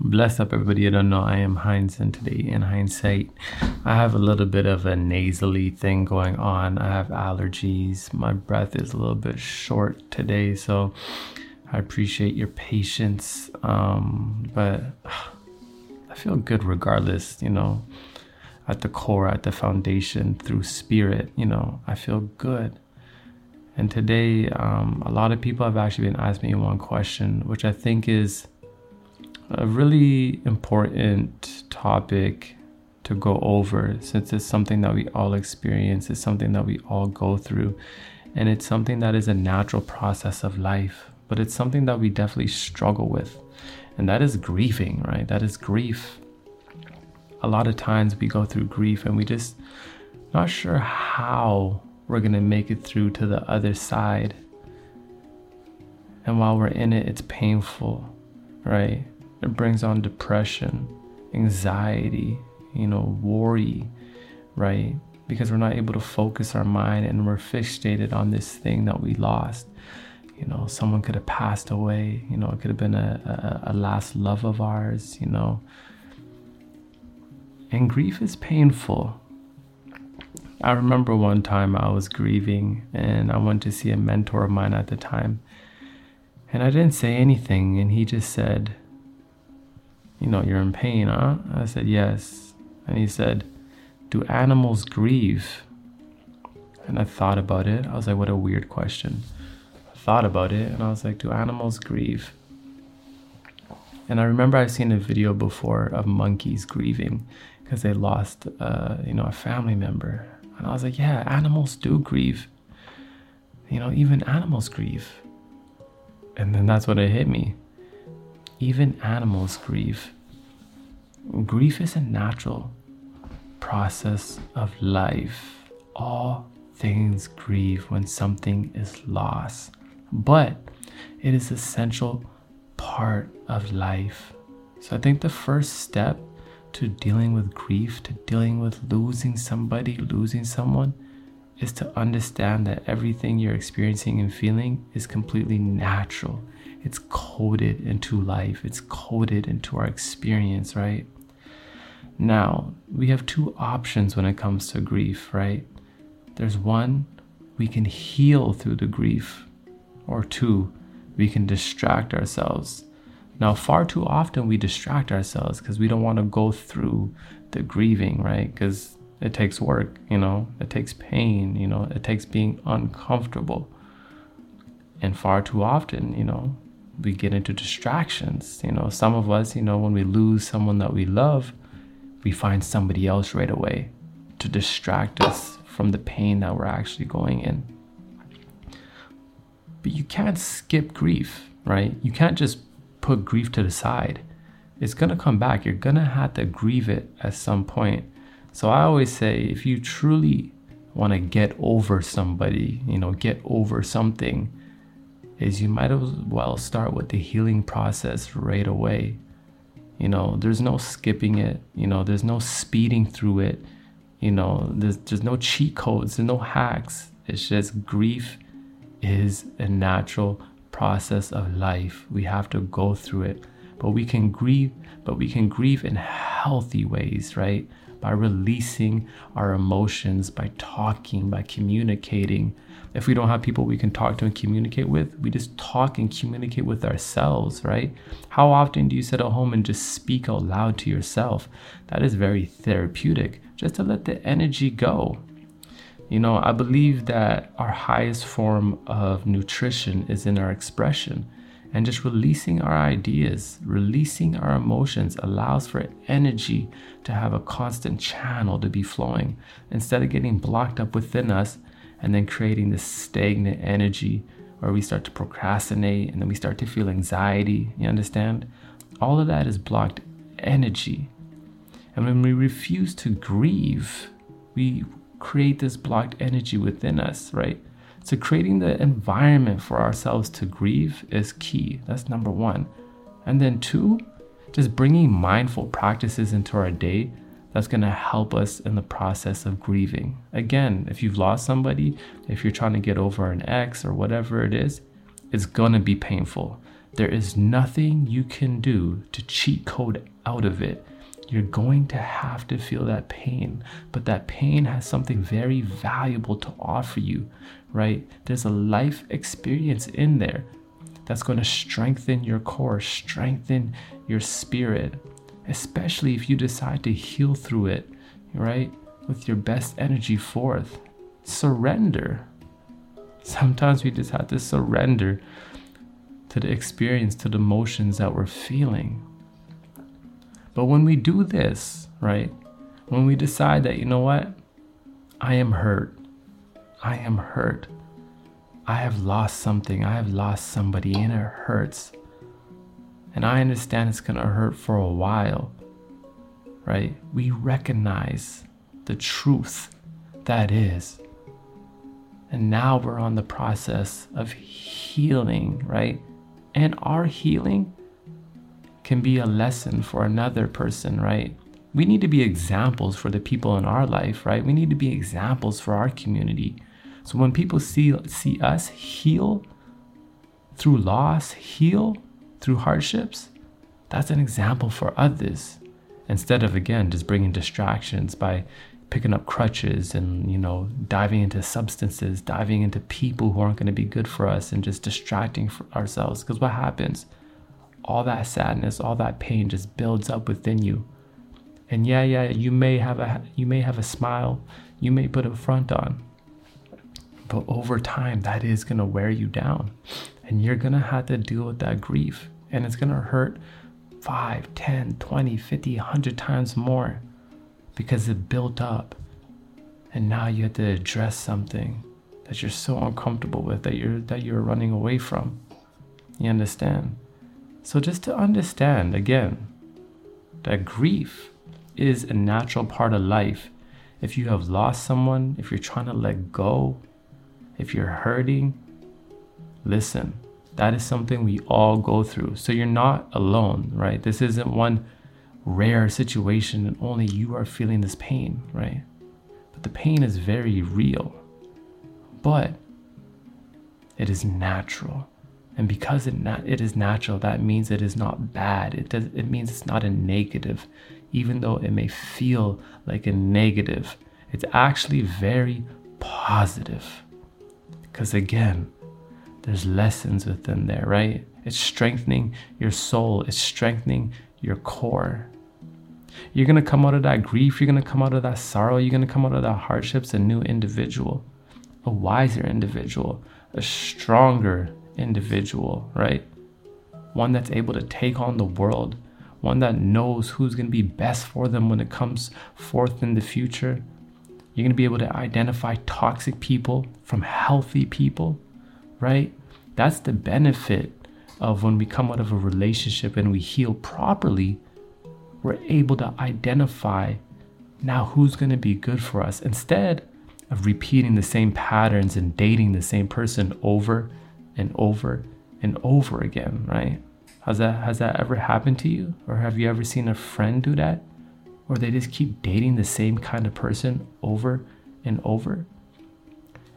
Bless up, everybody. I don't know. I am Heinz, and today, in hindsight, I have a little bit of a nasally thing going on. I have allergies. My breath is a little bit short today, so I appreciate your patience. Um, but I feel good regardless, you know, at the core, at the foundation, through spirit, you know, I feel good. And today, um, a lot of people have actually been asking me one question, which I think is a really important topic to go over since it's something that we all experience, it's something that we all go through, and it's something that is a natural process of life, but it's something that we definitely struggle with, and that is grieving, right? That is grief. A lot of times we go through grief and we just not sure how we're gonna make it through to the other side. And while we're in it, it's painful, right? It brings on depression, anxiety, you know, worry, right? Because we're not able to focus our mind and we're fixated on this thing that we lost. You know, someone could have passed away, you know, it could have been a, a, a last love of ours, you know. And grief is painful. I remember one time I was grieving and I went to see a mentor of mine at the time. And I didn't say anything, and he just said, you know, you're in pain, huh? I said, Yes. And he said, Do animals grieve? And I thought about it. I was like, What a weird question. I thought about it and I was like, Do animals grieve? And I remember I've seen a video before of monkeys grieving because they lost, uh, you know, a family member. And I was like, yeah, animals do grieve. You know, even animals grieve. And then that's what it hit me even animals grieve. Grief is a natural process of life. All things grieve when something is lost, but it is essential part of life. So I think the first step to dealing with grief, to dealing with losing somebody, losing someone, is to understand that everything you're experiencing and feeling is completely natural it's coded into life, it's coded into our experience, right? Now, we have two options when it comes to grief, right? There's one, we can heal through the grief, or two, we can distract ourselves. Now, far too often we distract ourselves because we don't want to go through the grieving, right? Because it takes work, you know, it takes pain, you know, it takes being uncomfortable. And far too often, you know, we get into distractions. You know, some of us, you know, when we lose someone that we love, we find somebody else right away to distract us from the pain that we're actually going in. But you can't skip grief, right? You can't just put grief to the side. It's gonna come back. You're gonna have to grieve it at some point. So I always say if you truly wanna get over somebody, you know, get over something, is you might as well start with the healing process right away. You know, there's no skipping it, you know, there's no speeding through it, you know, there's, there's no cheat codes, there's no hacks. It's just grief is a natural process of life. We have to go through it. But we can grieve, but we can grieve in healthy ways, right? By releasing our emotions, by talking, by communicating, if we don't have people we can talk to and communicate with, we just talk and communicate with ourselves, right? How often do you sit at home and just speak out loud to yourself? That is very therapeutic, just to let the energy go. You know, I believe that our highest form of nutrition is in our expression. And just releasing our ideas, releasing our emotions allows for energy to have a constant channel to be flowing instead of getting blocked up within us and then creating this stagnant energy where we start to procrastinate and then we start to feel anxiety. You understand? All of that is blocked energy. And when we refuse to grieve, we create this blocked energy within us, right? So, creating the environment for ourselves to grieve is key. That's number one. And then, two, just bringing mindful practices into our day that's going to help us in the process of grieving. Again, if you've lost somebody, if you're trying to get over an ex or whatever it is, it's going to be painful. There is nothing you can do to cheat code out of it. You're going to have to feel that pain, but that pain has something very valuable to offer you, right? There's a life experience in there that's going to strengthen your core, strengthen your spirit, especially if you decide to heal through it, right? With your best energy forth. Surrender. Sometimes we just have to surrender to the experience, to the emotions that we're feeling. But when we do this, right, when we decide that, you know what, I am hurt, I am hurt, I have lost something, I have lost somebody, and it hurts. And I understand it's gonna hurt for a while, right? We recognize the truth that is. And now we're on the process of healing, right? And our healing can be a lesson for another person, right? We need to be examples for the people in our life, right? We need to be examples for our community. So when people see see us heal through loss, heal through hardships, that's an example for others. Instead of again just bringing distractions by picking up crutches and you know diving into substances diving into people who aren't going to be good for us and just distracting ourselves because what happens all that sadness all that pain just builds up within you and yeah yeah you may have a you may have a smile you may put a front on but over time that is going to wear you down and you're going to have to deal with that grief and it's going to hurt 5 10 20 50 100 times more because it built up. And now you have to address something that you're so uncomfortable with that you're that you're running away from. You understand? So just to understand again that grief is a natural part of life. If you have lost someone, if you're trying to let go, if you're hurting, listen. That is something we all go through. So you're not alone, right? This isn't one rare situation and only you are feeling this pain, right? But the pain is very real. But it is natural. And because it, it is natural, that means it is not bad. It, does, it means it's not a negative, even though it may feel like a negative. It's actually very positive. Because again, there's lessons within there, right? It's strengthening your soul, it's strengthening your core. You're going to come out of that grief, you're going to come out of that sorrow, you're going to come out of that hardships a new individual, a wiser individual, a stronger individual, right? One that's able to take on the world, one that knows who's going to be best for them when it comes forth in the future. You're going to be able to identify toxic people from healthy people, right? That's the benefit of when we come out of a relationship and we heal properly we're able to identify now who's going to be good for us instead of repeating the same patterns and dating the same person over and over and over again, right? Has that has that ever happened to you? Or have you ever seen a friend do that? Or they just keep dating the same kind of person over and over?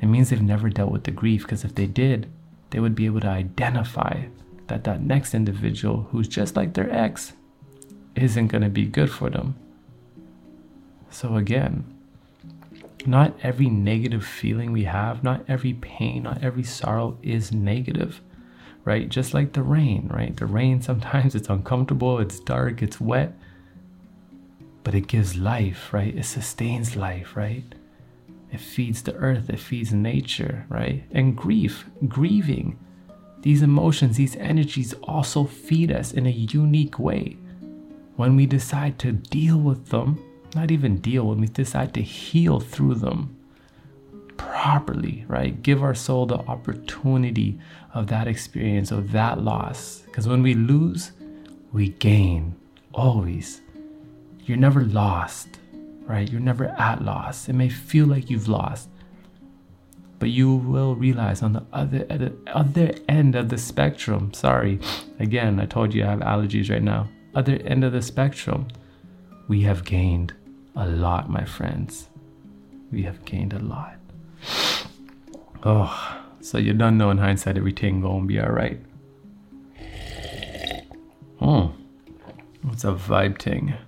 It means they've never dealt with the grief because if they did, they would be able to identify that that next individual who's just like their ex isn't going to be good for them. So, again, not every negative feeling we have, not every pain, not every sorrow is negative, right? Just like the rain, right? The rain sometimes it's uncomfortable, it's dark, it's wet, but it gives life, right? It sustains life, right? It feeds the earth, it feeds nature, right? And grief, grieving, these emotions, these energies also feed us in a unique way when we decide to deal with them, not even deal, when we decide to heal through them properly, right? Give our soul the opportunity of that experience, of that loss. Because when we lose, we gain always. You're never lost, right? You're never at loss. It may feel like you've lost, but you will realize on the other at the other end of the spectrum. Sorry, again, I told you I have allergies right now other end of the spectrum, we have gained a lot, my friends. We have gained a lot. Oh, so you don't know in hindsight everything gonna be alright. Oh, hmm. it's a vibe thing.